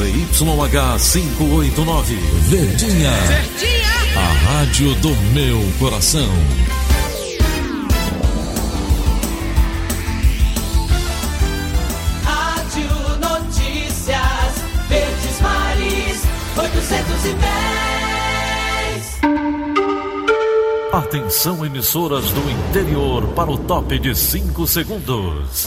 ZYH 589, Verdinha. Verdinha. A rádio do meu coração. Rádio Notícias Verdes Mares 810. Atenção, emissoras do interior, para o top de 5 segundos.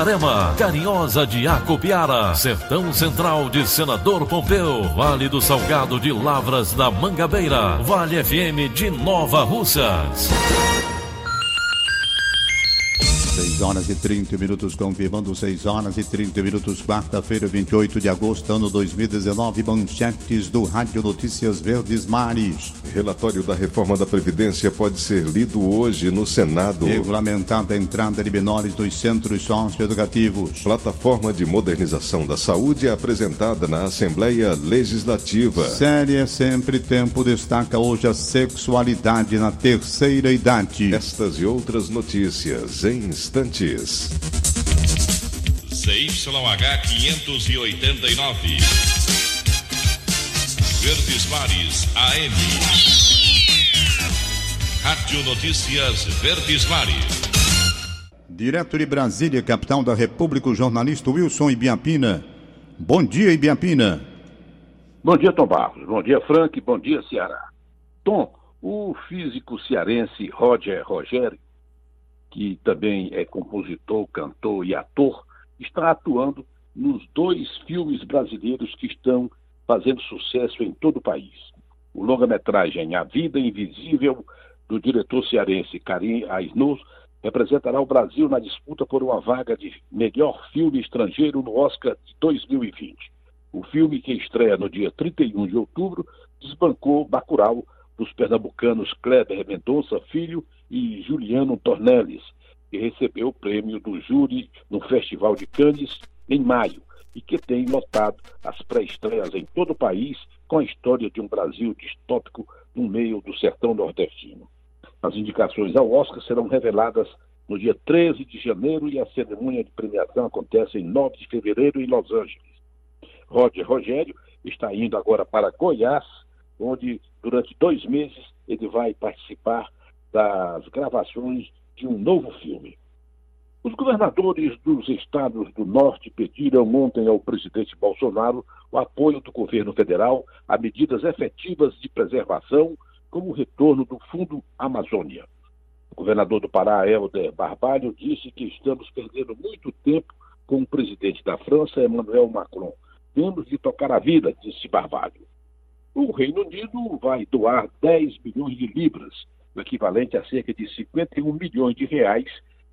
Itarema, Carinhosa de Acopiara, Sertão Central de Senador Pompeu, Vale do Salgado de Lavras da Mangabeira, Vale FM de Nova Russas. 6 horas e 30 minutos, confirmando 6 horas e 30 minutos, quarta-feira, 28 de agosto, ano 2019, manchetes do Rádio Notícias Verdes Mares. Relatório da reforma da Previdência pode ser lido hoje no Senado. Regulamentada a entrada de menores nos centros socioeducativos. Plataforma de modernização da saúde é apresentada na Assembleia Legislativa. Série é sempre tempo destaca hoje a sexualidade na terceira idade. Estas e outras notícias em instantes. ZYH 589. Verdes Mares AM. Rádio Notícias Verdes Mares. Direto de Brasília, capital da República, o jornalista Wilson Ibiapina. Bom dia, Ibiapina. Bom dia, Tom Barros. Bom dia, Frank. Bom dia, Ceará. Tom, o físico cearense Roger Rogério, que também é compositor, cantor e ator, está atuando nos dois filmes brasileiros que estão fazendo sucesso em todo o país. O longa-metragem A Vida Invisível, do diretor cearense Karim Aisnous, representará o Brasil na disputa por uma vaga de melhor filme estrangeiro no Oscar de 2020. O filme, que estreia no dia 31 de outubro, desbancou Bacurau dos pernambucanos Kleber Mendonça Filho e Juliano Tornelles, que recebeu o prêmio do júri no Festival de Cannes em maio e que tem lotado as pré-estreias em todo o país com a história de um Brasil distópico no meio do sertão nordestino. As indicações ao Oscar serão reveladas no dia 13 de janeiro e a cerimônia de premiação acontece em 9 de fevereiro em Los Angeles. Roger Rogério está indo agora para Goiás, onde durante dois meses ele vai participar das gravações de um novo filme. Os governadores dos estados do norte pediram ontem ao presidente Bolsonaro o apoio do governo federal a medidas efetivas de preservação, como o retorno do Fundo Amazônia. O governador do Pará, Helder Barbalho, disse que estamos perdendo muito tempo com o presidente da França, Emmanuel Macron. Temos de tocar a vida, disse Barbalho. O Reino Unido vai doar 10 bilhões de libras, o equivalente a cerca de 51 milhões de reais,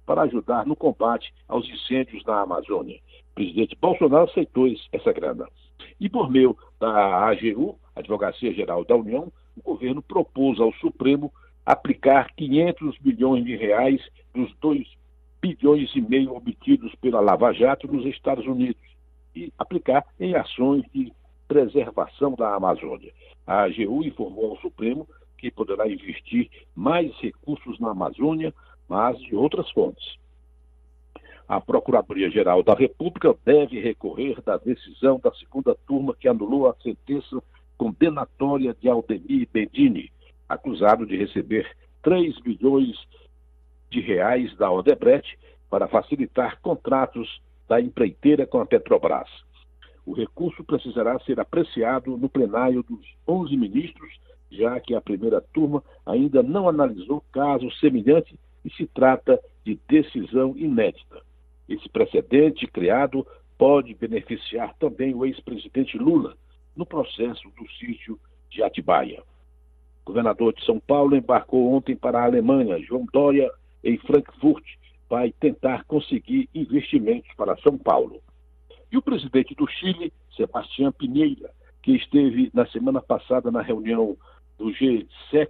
para ajudar no combate aos incêndios na Amazônia. O presidente Bolsonaro aceitou essa grana. E por meio da AGU, Advocacia Geral da União, o governo propôs ao Supremo aplicar 500 milhões de reais dos 2 bilhões e meio obtidos pela Lava Jato nos Estados Unidos e aplicar em ações de preservação da Amazônia. A AGU informou ao Supremo que poderá investir mais recursos na Amazônia, mas de outras fontes. A Procuradoria-Geral da República deve recorrer da decisão da segunda turma que anulou a sentença condenatória de Aldemir Bedini, acusado de receber 3 bilhões de reais da Odebrecht para facilitar contratos da empreiteira com a Petrobras. O recurso precisará ser apreciado no plenário dos 11 ministros, já que a primeira turma ainda não analisou caso semelhante e se trata de decisão inédita. Esse precedente criado pode beneficiar também o ex-presidente Lula no processo do sítio de Atibaia. governador de São Paulo, embarcou ontem para a Alemanha. João Dória, em Frankfurt, vai tentar conseguir investimentos para São Paulo. E o presidente do Chile, Sebastião Pinheira, que esteve na semana passada na reunião do G7,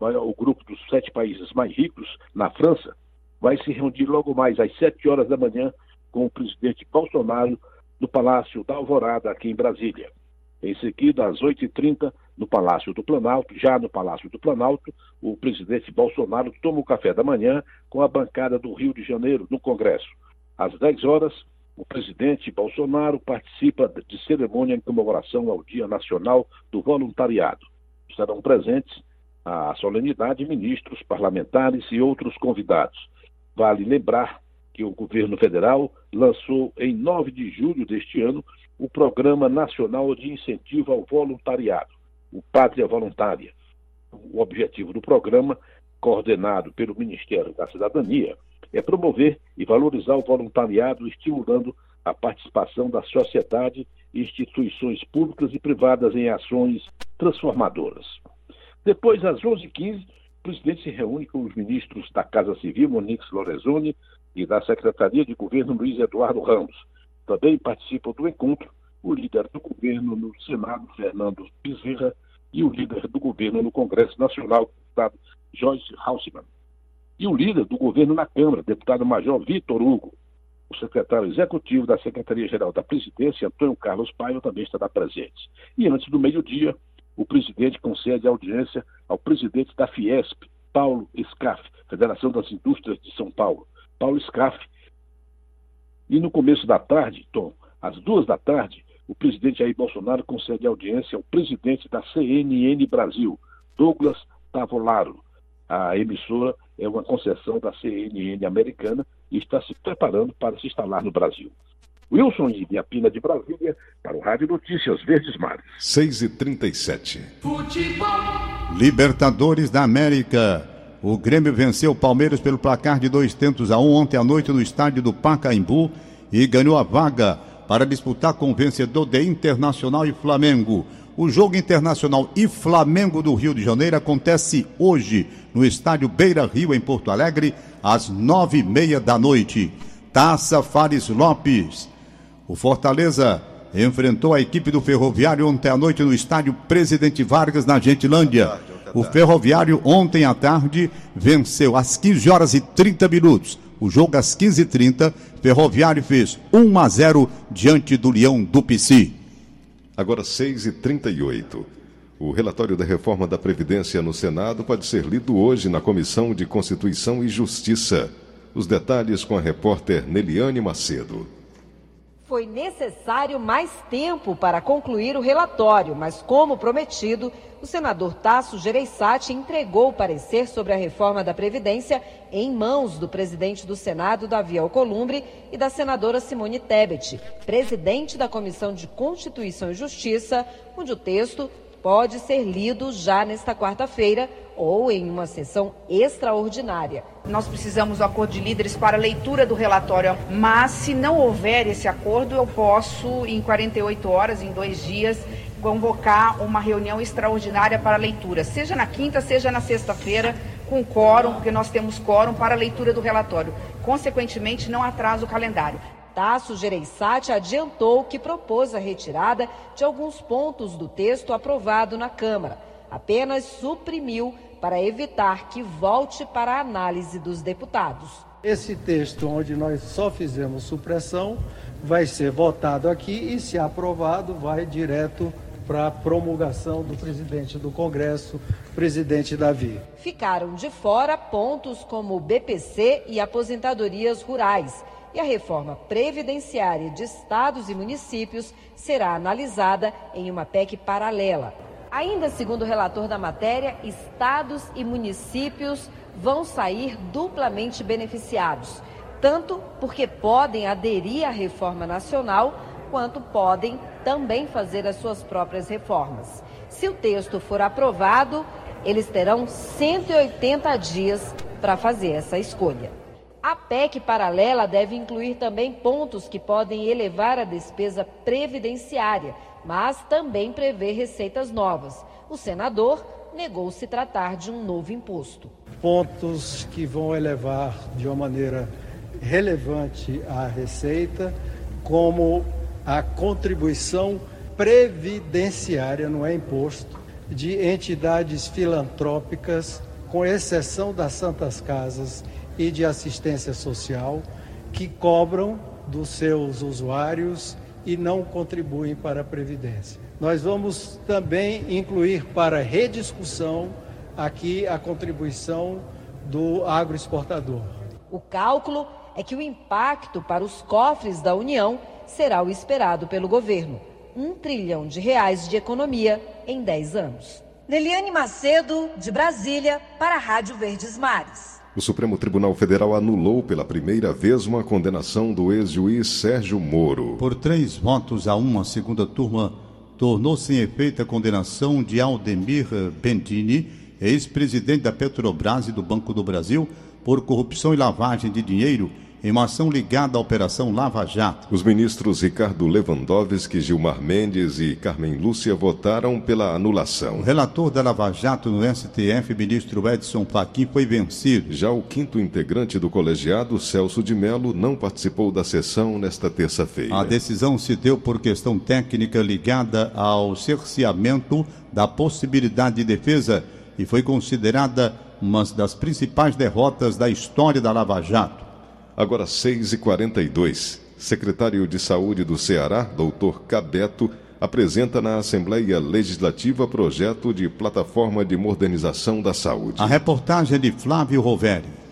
o grupo dos sete países mais ricos, na França, vai se reunir logo mais às sete horas da manhã com o presidente Bolsonaro no Palácio da Alvorada, aqui em Brasília. Em seguida, às 8h30, no Palácio do Planalto, já no Palácio do Planalto, o presidente Bolsonaro toma o café da manhã com a bancada do Rio de Janeiro no Congresso. Às 10 horas, o presidente Bolsonaro participa de cerimônia em comemoração ao Dia Nacional do Voluntariado. Estarão presentes à solenidade ministros, parlamentares e outros convidados. Vale lembrar que o governo federal lançou em 9 de julho deste ano o Programa Nacional de Incentivo ao Voluntariado, o Pátria Voluntária. O objetivo do programa, coordenado pelo Ministério da Cidadania, é promover e valorizar o voluntariado, estimulando a participação da sociedade e instituições públicas e privadas em ações transformadoras. Depois, às 11h15, o presidente se reúne com os ministros da Casa Civil, Monix Lorenzoni, e da Secretaria de Governo, Luiz Eduardo Ramos. Também participam do encontro o líder do governo no Senado, Fernando Bezerra, e o líder do governo no Congresso Nacional, deputado Joyce Haussmann. E o líder do governo na Câmara, deputado Major Vitor Hugo. O secretário executivo da Secretaria-Geral da Presidência, Antônio Carlos Paio, também estará presente. E antes do meio-dia, o presidente concede audiência ao presidente da Fiesp, Paulo Scaff, Federação das Indústrias de São Paulo, Paulo Scaff. E no começo da tarde, Tom, às duas da tarde, o presidente Jair Bolsonaro concede audiência ao presidente da CNN Brasil, Douglas Tavolaro. A emissora é uma concessão da CNN americana e está se preparando para se instalar no Brasil. Wilson Ibiapina de Brasília, para o Rádio Notícias Verdes Mares. 6 e 37 Futebol. Libertadores da América. O Grêmio venceu o Palmeiras pelo placar de dois tentos a um ontem à noite no estádio do Pacaembu e ganhou a vaga para disputar com o vencedor de Internacional e Flamengo. O jogo internacional e Flamengo do Rio de Janeiro acontece hoje no estádio Beira Rio, em Porto Alegre, às nove e meia da noite. Taça Fares Lopes. O Fortaleza enfrentou a equipe do Ferroviário ontem à noite no estádio Presidente Vargas, na Gentilândia. O Ferroviário ontem à tarde venceu às 15 horas e 30 minutos. O jogo às 15h30, Ferroviário fez 1 a 0 diante do Leão do Pici. Agora 6 e 38 O relatório da reforma da Previdência no Senado pode ser lido hoje na Comissão de Constituição e Justiça. Os detalhes com a repórter Neliane Macedo. Foi necessário mais tempo para concluir o relatório, mas, como prometido, o senador Tasso Gereissati entregou o parecer sobre a reforma da Previdência em mãos do presidente do Senado, Davi Alcolumbre, e da senadora Simone Tebet, presidente da Comissão de Constituição e Justiça, onde o texto pode ser lido já nesta quarta-feira ou em uma sessão extraordinária. Nós precisamos do acordo de líderes para a leitura do relatório, mas se não houver esse acordo, eu posso, em 48 horas, em dois dias, convocar uma reunião extraordinária para a leitura, seja na quinta, seja na sexta-feira, com quórum, porque nós temos quórum para a leitura do relatório. Consequentemente, não atrasa o calendário. Tasso Gereissati adiantou que propôs a retirada de alguns pontos do texto aprovado na Câmara. Apenas suprimiu para evitar que volte para a análise dos deputados. Esse texto, onde nós só fizemos supressão, vai ser votado aqui e, se aprovado, vai direto para a promulgação do presidente do Congresso, presidente Davi. Ficaram de fora pontos como o BPC e aposentadorias rurais e a reforma previdenciária de estados e municípios será analisada em uma PEC paralela. Ainda segundo o relator da matéria, estados e municípios vão sair duplamente beneficiados, tanto porque podem aderir à reforma nacional, quanto podem também fazer as suas próprias reformas. Se o texto for aprovado, eles terão 180 dias para fazer essa escolha. A PEC paralela deve incluir também pontos que podem elevar a despesa previdenciária, mas também prever receitas novas. O senador negou se tratar de um novo imposto. Pontos que vão elevar de uma maneira relevante a receita, como a contribuição previdenciária, não é imposto, de entidades filantrópicas, com exceção das Santas Casas e de assistência social, que cobram dos seus usuários e não contribuem para a Previdência. Nós vamos também incluir para rediscussão aqui a contribuição do agroexportador. O cálculo é que o impacto para os cofres da União será o esperado pelo governo: um trilhão de reais de economia em 10 anos. Neliane Macedo, de Brasília, para a Rádio Verdes Mares. O Supremo Tribunal Federal anulou pela primeira vez uma condenação do ex-juiz Sérgio Moro. Por três votos a uma, a segunda turma tornou-se em efeito a condenação de Aldemir Bendini, ex-presidente da Petrobras e do Banco do Brasil, por corrupção e lavagem de dinheiro em uma ação ligada à Operação Lava Jato. Os ministros Ricardo Lewandowski, Gilmar Mendes e Carmen Lúcia votaram pela anulação. O relator da Lava Jato no STF, ministro Edson Fachin, foi vencido. Já o quinto integrante do colegiado, Celso de Mello, não participou da sessão nesta terça-feira. A decisão se deu por questão técnica ligada ao cerceamento da possibilidade de defesa e foi considerada uma das principais derrotas da história da Lava Jato. Agora 6h42. Secretário de Saúde do Ceará, doutor Cabeto, apresenta na Assembleia Legislativa projeto de plataforma de modernização da saúde. A reportagem é de Flávio Roveri.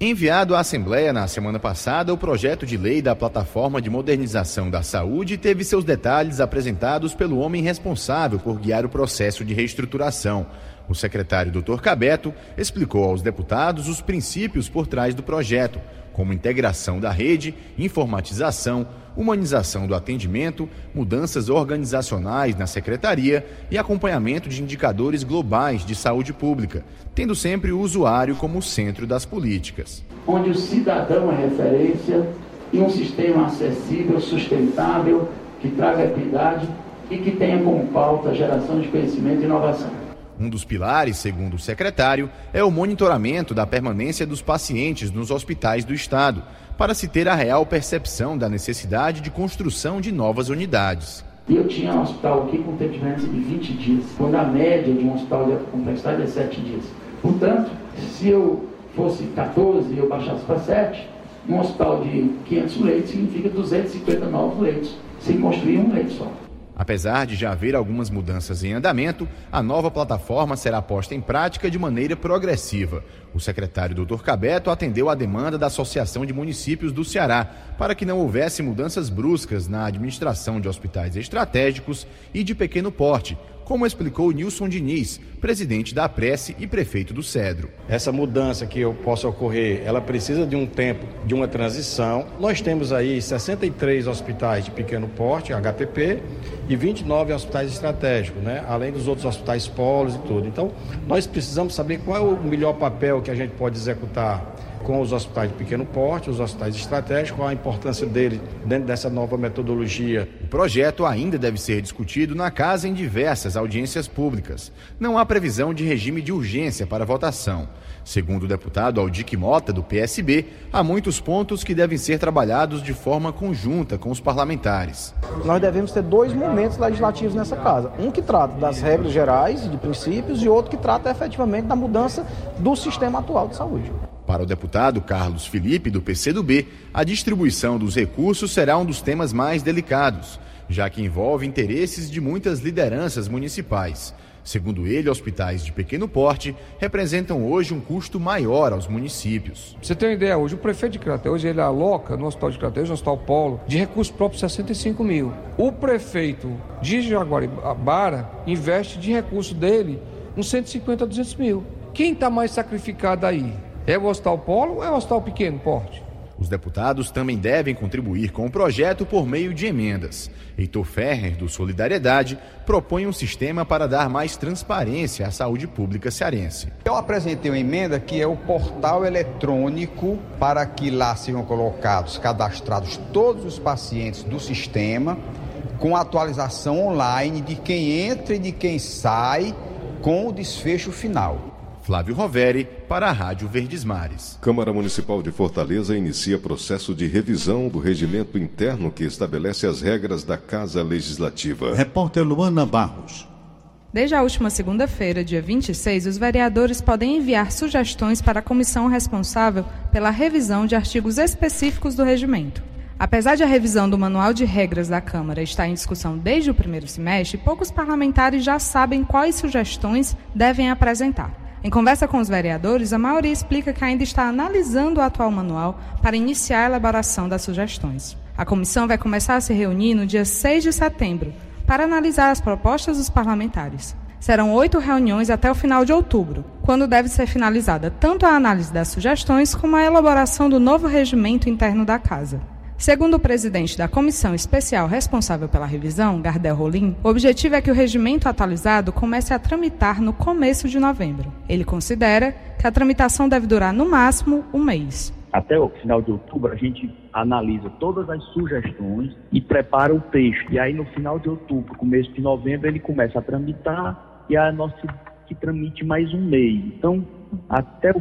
Enviado à Assembleia na semana passada, o projeto de lei da Plataforma de Modernização da Saúde teve seus detalhes apresentados pelo homem responsável por guiar o processo de reestruturação. O secretário Dr. Cabeto explicou aos deputados os princípios por trás do projeto, como integração da rede, informatização, humanização do atendimento, mudanças organizacionais na secretaria e acompanhamento de indicadores globais de saúde pública, tendo sempre o usuário como centro das políticas. Onde o cidadão é referência e um sistema acessível, sustentável, que traga equidade e que tenha como pauta geração de conhecimento e inovação. Um dos pilares, segundo o secretário, é o monitoramento da permanência dos pacientes nos hospitais do Estado, para se ter a real percepção da necessidade de construção de novas unidades. Eu tinha um hospital aqui com tempo de de 20 dias, quando a média de um hospital de complexidade é 7 dias. Portanto, se eu fosse 14 e eu baixasse para 7, um hospital de 500 leitos significa 250 novos leitos, sem construir um leito só. Apesar de já haver algumas mudanças em andamento, a nova plataforma será posta em prática de maneira progressiva. O secretário Dr. Cabeto atendeu à demanda da Associação de Municípios do Ceará para que não houvesse mudanças bruscas na administração de hospitais estratégicos e de pequeno porte, como explicou Nilson Diniz, presidente da Prece e prefeito do Cedro. Essa mudança que possa ocorrer, ela precisa de um tempo, de uma transição. Nós temos aí 63 hospitais de pequeno porte, HPP, e 29 hospitais estratégicos, né? além dos outros hospitais polos e tudo. Então, nós precisamos saber qual é o melhor papel que a gente pode executar com os hospitais de pequeno porte, os hospitais estratégicos, qual a importância dele dentro dessa nova metodologia. O projeto ainda deve ser discutido na casa em diversas audiências públicas. Não há previsão de regime de urgência para votação. Segundo o deputado Aldic Mota, do PSB, há muitos pontos que devem ser trabalhados de forma conjunta com os parlamentares. Nós devemos ter dois momentos legislativos nessa casa. Um que trata das regras gerais, de princípios, e outro que trata efetivamente da mudança do sistema atual de saúde. Para o deputado Carlos Felipe, do PCdoB, a distribuição dos recursos será um dos temas mais delicados, já que envolve interesses de muitas lideranças municipais. Segundo ele, hospitais de pequeno porte representam hoje um custo maior aos municípios. Você tem uma ideia, hoje o prefeito de Crateus, ele aloca no Hospital de Crateus, no Hospital Polo, de recursos próprios 65 mil. O prefeito de Jaguaribara investe de recurso dele uns 150 a 200 mil. Quem está mais sacrificado aí? É o Hospital Polo ou é o Hospital Pequeno Porte? Os deputados também devem contribuir com o projeto por meio de emendas. Heitor Ferrer, do Solidariedade, propõe um sistema para dar mais transparência à saúde pública cearense. Eu apresentei uma emenda que é o portal eletrônico para que lá sejam colocados, cadastrados todos os pacientes do sistema, com atualização online de quem entra e de quem sai com o desfecho final. Flávio Roveri, para a Rádio Verdes Mares. Câmara Municipal de Fortaleza inicia processo de revisão do regimento interno que estabelece as regras da Casa Legislativa. Repórter Luana Barros. Desde a última segunda-feira, dia 26, os vereadores podem enviar sugestões para a comissão responsável pela revisão de artigos específicos do regimento. Apesar de a revisão do Manual de Regras da Câmara estar em discussão desde o primeiro semestre, poucos parlamentares já sabem quais sugestões devem apresentar. Em conversa com os vereadores, a maioria explica que ainda está analisando o atual manual para iniciar a elaboração das sugestões. A comissão vai começar a se reunir no dia 6 de setembro para analisar as propostas dos parlamentares. Serão oito reuniões até o final de outubro, quando deve ser finalizada tanto a análise das sugestões como a elaboração do novo regimento interno da Casa. Segundo o presidente da comissão especial responsável pela revisão, Gardel Rolim, o objetivo é que o regimento atualizado comece a tramitar no começo de novembro. Ele considera que a tramitação deve durar no máximo um mês. Até o final de outubro, a gente analisa todas as sugestões e prepara o texto. E aí, no final de outubro, começo de novembro, ele começa a tramitar e a nossa que tramite mais um mês. Então, até o,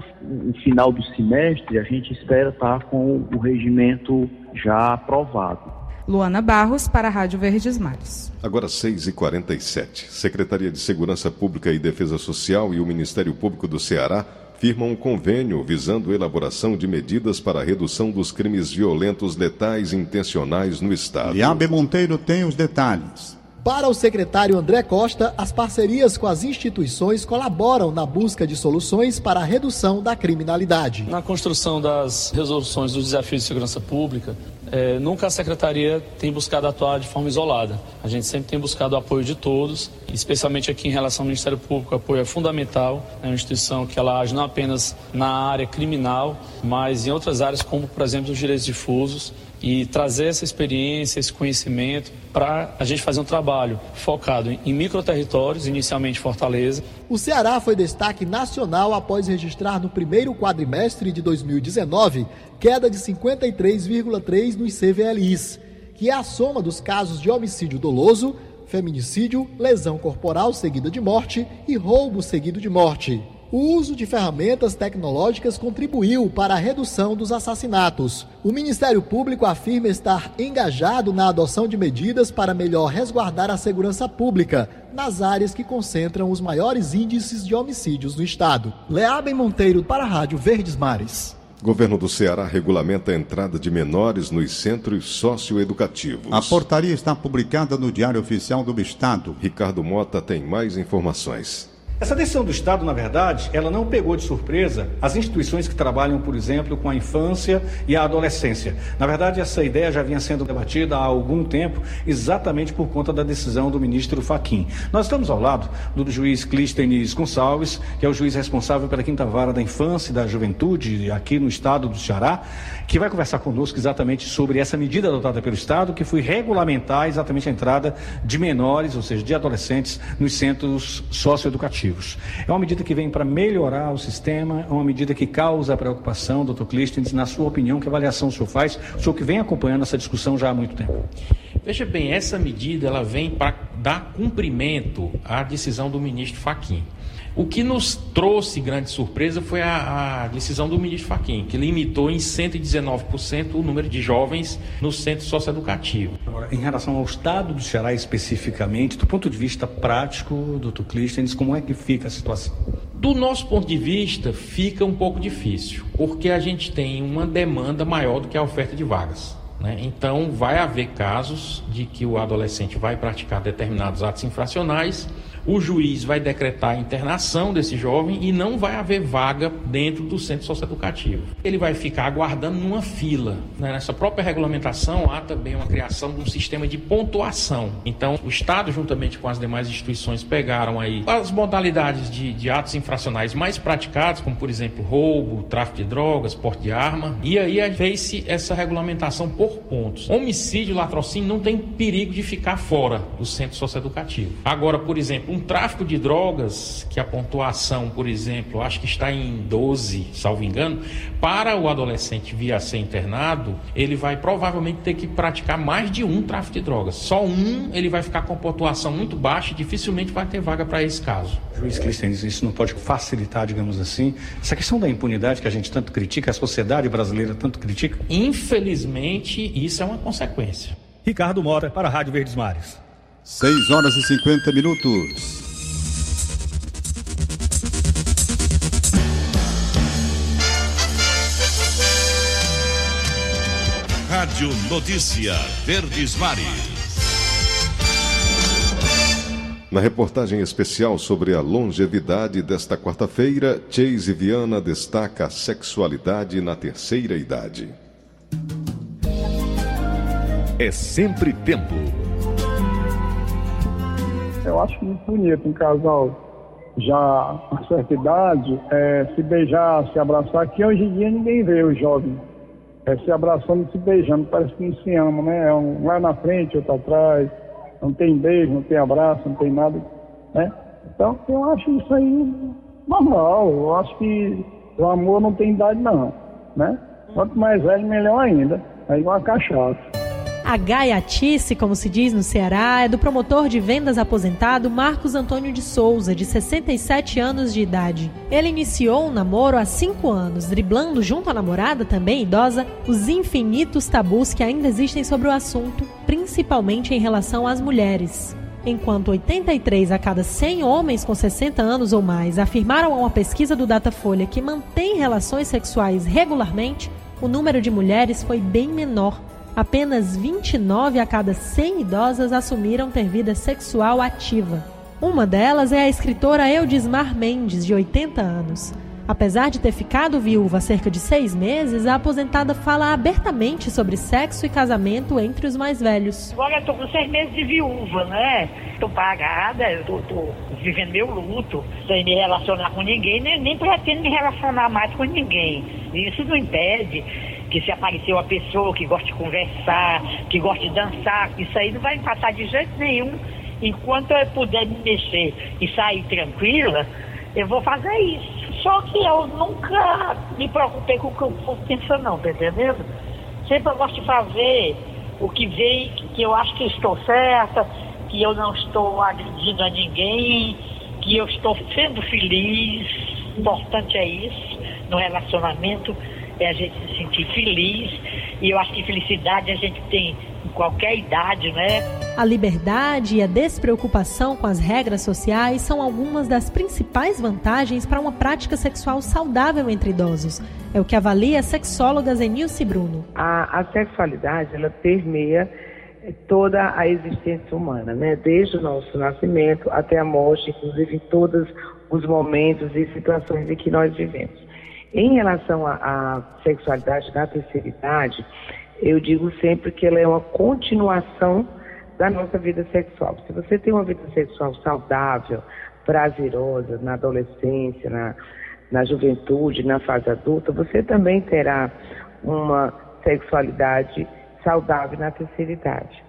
o, final do semestre, a gente espera estar com o regimento já aprovado. Luana Barros, para a Rádio Verdes Mares. Agora 6h47. Secretaria de Segurança Pública e Defesa Social e o Ministério Público do Ceará firmam um convênio visando a elaboração de medidas para a redução dos crimes violentos letais intencionais no Estado. Liabe Monteiro tem os detalhes. Para o secretário André Costa, as parcerias com as instituições colaboram na busca de soluções para a redução da criminalidade. Na construção das resoluções dos desafios de segurança pública, é, nunca a secretaria tem buscado atuar de forma isolada. A gente sempre tem buscado o apoio de todos, especialmente aqui em relação ao Ministério Público, o apoio é fundamental. É uma instituição que ela age não apenas na área criminal, mas em outras áreas, como, por exemplo, os direitos difusos e trazer essa experiência, esse conhecimento para a gente fazer um trabalho focado em microterritórios, inicialmente Fortaleza. O Ceará foi destaque nacional após registrar no primeiro quadrimestre de 2019 queda de 53,3 nos CVLIs, que é a soma dos casos de homicídio doloso, feminicídio, lesão corporal seguida de morte e roubo seguido de morte. O uso de ferramentas tecnológicas contribuiu para a redução dos assassinatos. O Ministério Público afirma estar engajado na adoção de medidas para melhor resguardar a segurança pública nas áreas que concentram os maiores índices de homicídios no estado. Leabem Monteiro para a Rádio Verdes Mares. Governo do Ceará regulamenta a entrada de menores nos centros socioeducativos. A portaria está publicada no Diário Oficial do Estado. Ricardo Mota tem mais informações. Essa decisão do Estado, na verdade, ela não pegou de surpresa as instituições que trabalham, por exemplo, com a infância e a adolescência. Na verdade, essa ideia já vinha sendo debatida há algum tempo, exatamente por conta da decisão do ministro Faquim. Nós estamos ao lado do juiz Clístenes Gonçalves, que é o juiz responsável pela quinta vara da infância e da juventude aqui no estado do Ceará, que vai conversar conosco exatamente sobre essa medida adotada pelo Estado, que foi regulamentar exatamente a entrada de menores, ou seja, de adolescentes, nos centros socioeducativos. É uma medida que vem para melhorar o sistema, é uma medida que causa preocupação, doutor Clístenes, na sua opinião, que avaliação o senhor faz? O senhor que vem acompanhando essa discussão já há muito tempo. Veja bem, essa medida ela vem para dar cumprimento à decisão do ministro Faquim. O que nos trouxe grande surpresa foi a, a decisão do ministro Fachin, que limitou em 119% o número de jovens no centro socioeducativo. Agora, em relação ao estado do Ceará especificamente, do ponto de vista prático, doutor Clístenes, como é que fica a situação? Do nosso ponto de vista, fica um pouco difícil, porque a gente tem uma demanda maior do que a oferta de vagas. Né? Então, vai haver casos de que o adolescente vai praticar determinados atos infracionais o juiz vai decretar a internação desse jovem e não vai haver vaga dentro do centro socioeducativo. Ele vai ficar aguardando numa fila. Né? Nessa própria regulamentação há também uma criação de um sistema de pontuação. Então, o Estado, juntamente com as demais instituições, pegaram aí as modalidades de, de atos infracionais mais praticados, como por exemplo roubo, tráfico de drogas, porte de arma, e aí fez-se essa regulamentação por pontos. Homicídio, latrocínio não tem perigo de ficar fora do centro socioeducativo. Agora, por exemplo, um tráfico de drogas, que a pontuação, por exemplo, acho que está em 12, salvo engano, para o adolescente vir a ser internado, ele vai provavelmente ter que praticar mais de um tráfico de drogas. Só um ele vai ficar com pontuação muito baixa e dificilmente vai ter vaga para esse caso. Juiz Clístenes, isso não pode facilitar, digamos assim, essa questão da impunidade que a gente tanto critica, a sociedade brasileira tanto critica? Infelizmente, isso é uma consequência. Ricardo Mora, para a Rádio Verdes Mares. 6 horas e 50 minutos. Rádio Notícia Verdes Mares. Na reportagem especial sobre a longevidade desta quarta-feira, Chase Viana destaca a sexualidade na terceira idade. É sempre tempo. Eu acho muito bonito um casal já com certa idade é, se beijar, se abraçar, que hoje em dia ninguém vê o jovem é, se abraçando se beijando, parece que não se ama, né? É um lá na frente, outro atrás, não tem beijo, não tem abraço, não tem nada, né? Então eu acho isso aí normal, eu acho que o amor não tem idade não, né? Quanto mais velho, melhor ainda. É igual a cachaça. A gaiatice, como se diz no Ceará, é do promotor de vendas aposentado Marcos Antônio de Souza, de 67 anos de idade. Ele iniciou um namoro há 5 anos, driblando junto à namorada, também idosa, os infinitos tabus que ainda existem sobre o assunto, principalmente em relação às mulheres. Enquanto 83 a cada 100 homens com 60 anos ou mais afirmaram a uma pesquisa do Datafolha que mantém relações sexuais regularmente, o número de mulheres foi bem menor apenas 29 a cada 100 idosas assumiram ter vida sexual ativa. Uma delas é a escritora Eudismar Mendes, de 80 anos. Apesar de ter ficado viúva há cerca de seis meses, a aposentada fala abertamente sobre sexo e casamento entre os mais velhos. Agora eu tô com seis meses de viúva, né? Tô pagada, tô vivendo meu luto, sem me relacionar com ninguém, nem, nem pretendo me relacionar mais com ninguém. Isso não impede que se aparecer uma pessoa que gosta de conversar, que gosta de dançar, isso aí não vai passar de jeito nenhum. Enquanto eu puder me mexer e sair tranquila, eu vou fazer isso. Só que eu nunca me preocupei com o que o povo pensa não, tá entendendo? Sempre eu gosto de fazer o que vem, que eu acho que estou certa, que eu não estou agredindo a ninguém, que eu estou sendo feliz. O importante é isso no relacionamento é a gente se sentir feliz. E eu acho que felicidade a gente tem em qualquer idade, né? A liberdade e a despreocupação com as regras sociais são algumas das principais vantagens para uma prática sexual saudável entre idosos. É o que avalia a sexóloga Zenilce Bruno. A, a sexualidade, ela permeia toda a existência humana, né? Desde o nosso nascimento até a morte, inclusive em todos os momentos e situações em que nós vivemos. Em relação à sexualidade da terceira idade, eu digo sempre que ela é uma continuação da nossa vida sexual. Se você tem uma vida sexual saudável, prazerosa, na adolescência, na, na juventude, na fase adulta, você também terá uma sexualidade saudável na terceira idade.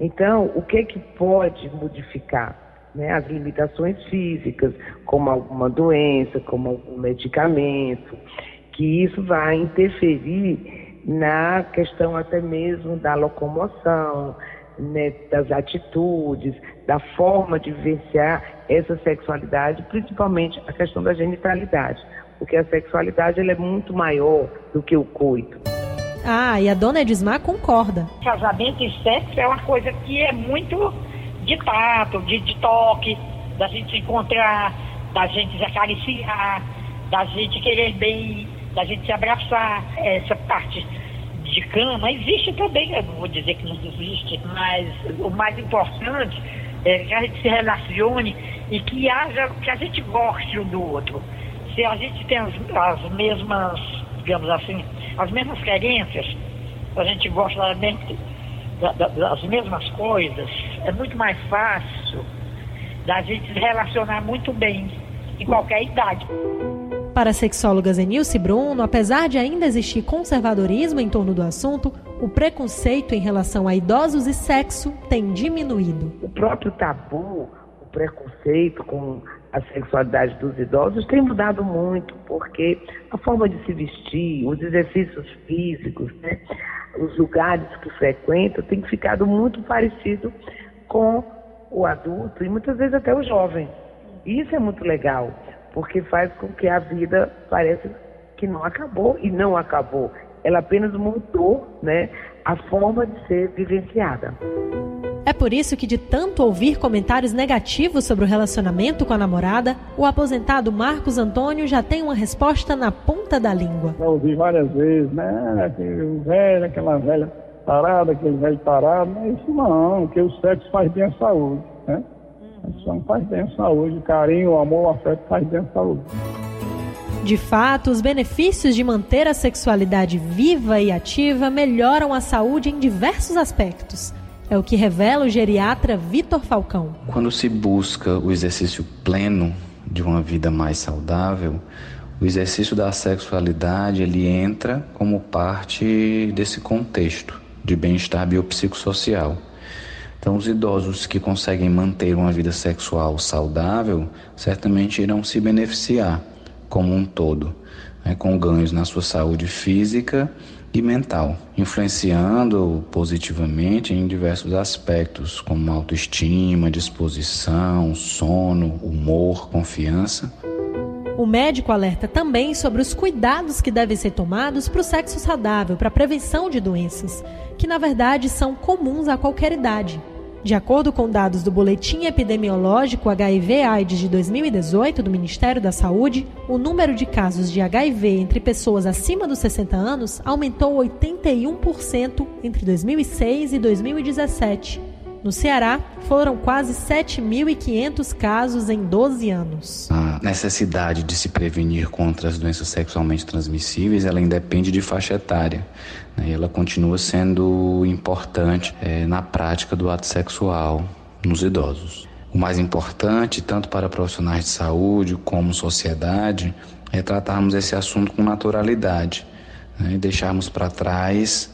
Então, o que, que pode modificar? Né, as limitações físicas, como alguma doença, como algum medicamento, que isso vai interferir na questão até mesmo da locomoção, né, das atitudes, da forma de vivenciar essa sexualidade, principalmente a questão da genitalidade, porque a sexualidade ela é muito maior do que o coito. Ah, e a dona Edismar concorda. Casamento e sexo é uma coisa que é muito de tato, de, de toque, da gente se encontrar, da gente se acariciar, da gente querer bem, da gente se abraçar. Essa parte de cama existe também, eu não vou dizer que não existe, mas o mais importante é que a gente se relacione e que haja, que a gente goste um do outro. Se a gente tem as, as mesmas, digamos assim, as mesmas querências, a gente gosta da mente das mesmas coisas, é muito mais fácil da gente se relacionar muito bem em qualquer idade. Para a sexóloga Zenilce Bruno, apesar de ainda existir conservadorismo em torno do assunto, o preconceito em relação a idosos e sexo tem diminuído. O próprio tabu, o preconceito com a sexualidade dos idosos tem mudado muito, porque a forma de se vestir, os exercícios físicos, né, os lugares que frequentam, tem ficado muito parecido com o adulto e muitas vezes até o jovem. Isso é muito legal, porque faz com que a vida pareça que não acabou e não acabou. Ela apenas mudou né, a forma de ser vivenciada. É por isso que, de tanto ouvir comentários negativos sobre o relacionamento com a namorada, o aposentado Marcos Antônio já tem uma resposta na ponta da língua. Já ouvi várias vezes, né? Aquele velho, aquela velha parada, aquele velho parado. Mas isso não, porque o sexo faz bem à saúde, né? Isso não faz bem à saúde. O carinho, o amor, o afeto faz bem à saúde. De fato, os benefícios de manter a sexualidade viva e ativa melhoram a saúde em diversos aspectos. É o que revela o geriatra Vitor Falcão. Quando se busca o exercício pleno de uma vida mais saudável, o exercício da sexualidade ele entra como parte desse contexto de bem-estar biopsicossocial. Então, os idosos que conseguem manter uma vida sexual saudável certamente irão se beneficiar como um todo, né, com ganhos na sua saúde física e mental, influenciando positivamente em diversos aspectos, como autoestima, disposição, sono, humor, confiança. O médico alerta também sobre os cuidados que devem ser tomados para o sexo saudável, para a prevenção de doenças, que na verdade são comuns a qualquer idade. De acordo com dados do Boletim Epidemiológico HIV-AIDS de 2018 do Ministério da Saúde, o número de casos de HIV entre pessoas acima dos 60 anos aumentou 81% entre 2006 e 2017. No Ceará, foram quase 7.500 casos em 12 anos. Necessidade de se prevenir contra as doenças sexualmente transmissíveis, ela independe de faixa etária. Né? Ela continua sendo importante é, na prática do ato sexual nos idosos. O mais importante, tanto para profissionais de saúde como sociedade, é tratarmos esse assunto com naturalidade né? e deixarmos para trás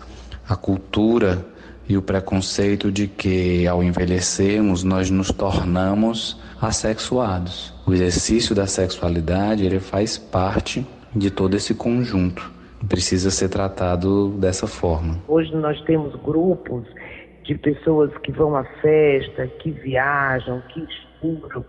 a cultura e o preconceito de que ao envelhecermos nós nos tornamos assexuados. O exercício da sexualidade ele faz parte de todo esse conjunto. Precisa ser tratado dessa forma. Hoje nós temos grupos de pessoas que vão à festa, que viajam, que estudam,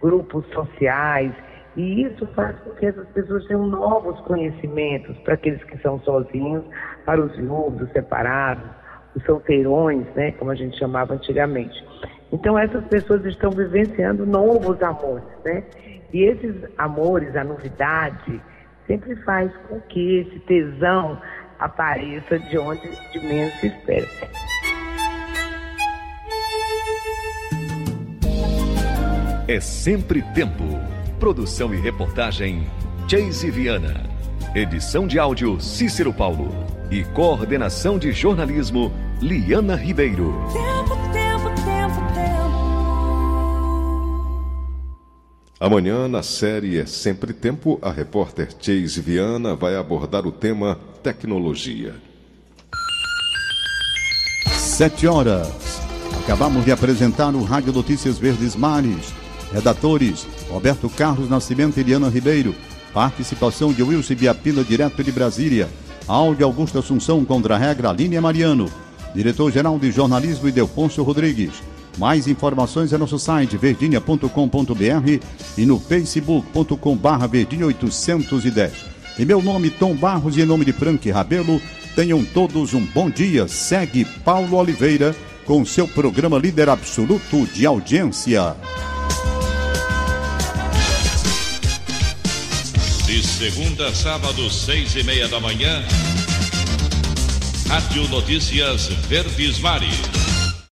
grupos sociais, e isso faz com que essas pessoas tenham novos conhecimentos para aqueles que são sozinhos, para os viúvos, os separados os solteirões, né, como a gente chamava antigamente. Então essas pessoas estão vivenciando novos amores, né? E esses amores, a novidade, sempre faz com que esse tesão apareça de onde de menos se espera. É sempre tempo. Produção e reportagem Chase Viana. Edição de áudio Cícero Paulo. E coordenação de jornalismo Liana Ribeiro. Tempo, Amanhã, na série É Sempre Tempo, a repórter Chase Viana vai abordar o tema tecnologia. Sete horas. Acabamos de apresentar o Rádio Notícias Verdes Mares. Redatores: Roberto Carlos Nascimento e Liana Ribeiro. Participação de Wilson Biapina, direto de Brasília. Áudio Augusto Assunção contra a regra Línia Mariano. Diretor-geral de jornalismo Idelfonso Rodrigues. Mais informações é nosso site verdinha.com.br e no facebook.com barra verdinha 810. Em meu nome, Tom Barros, e em nome de Frank Rabelo, tenham todos um bom dia. Segue Paulo Oliveira com seu programa líder absoluto de audiência. De segunda a sábado, seis e meia da manhã. Rádio Notícias Verdes Mares.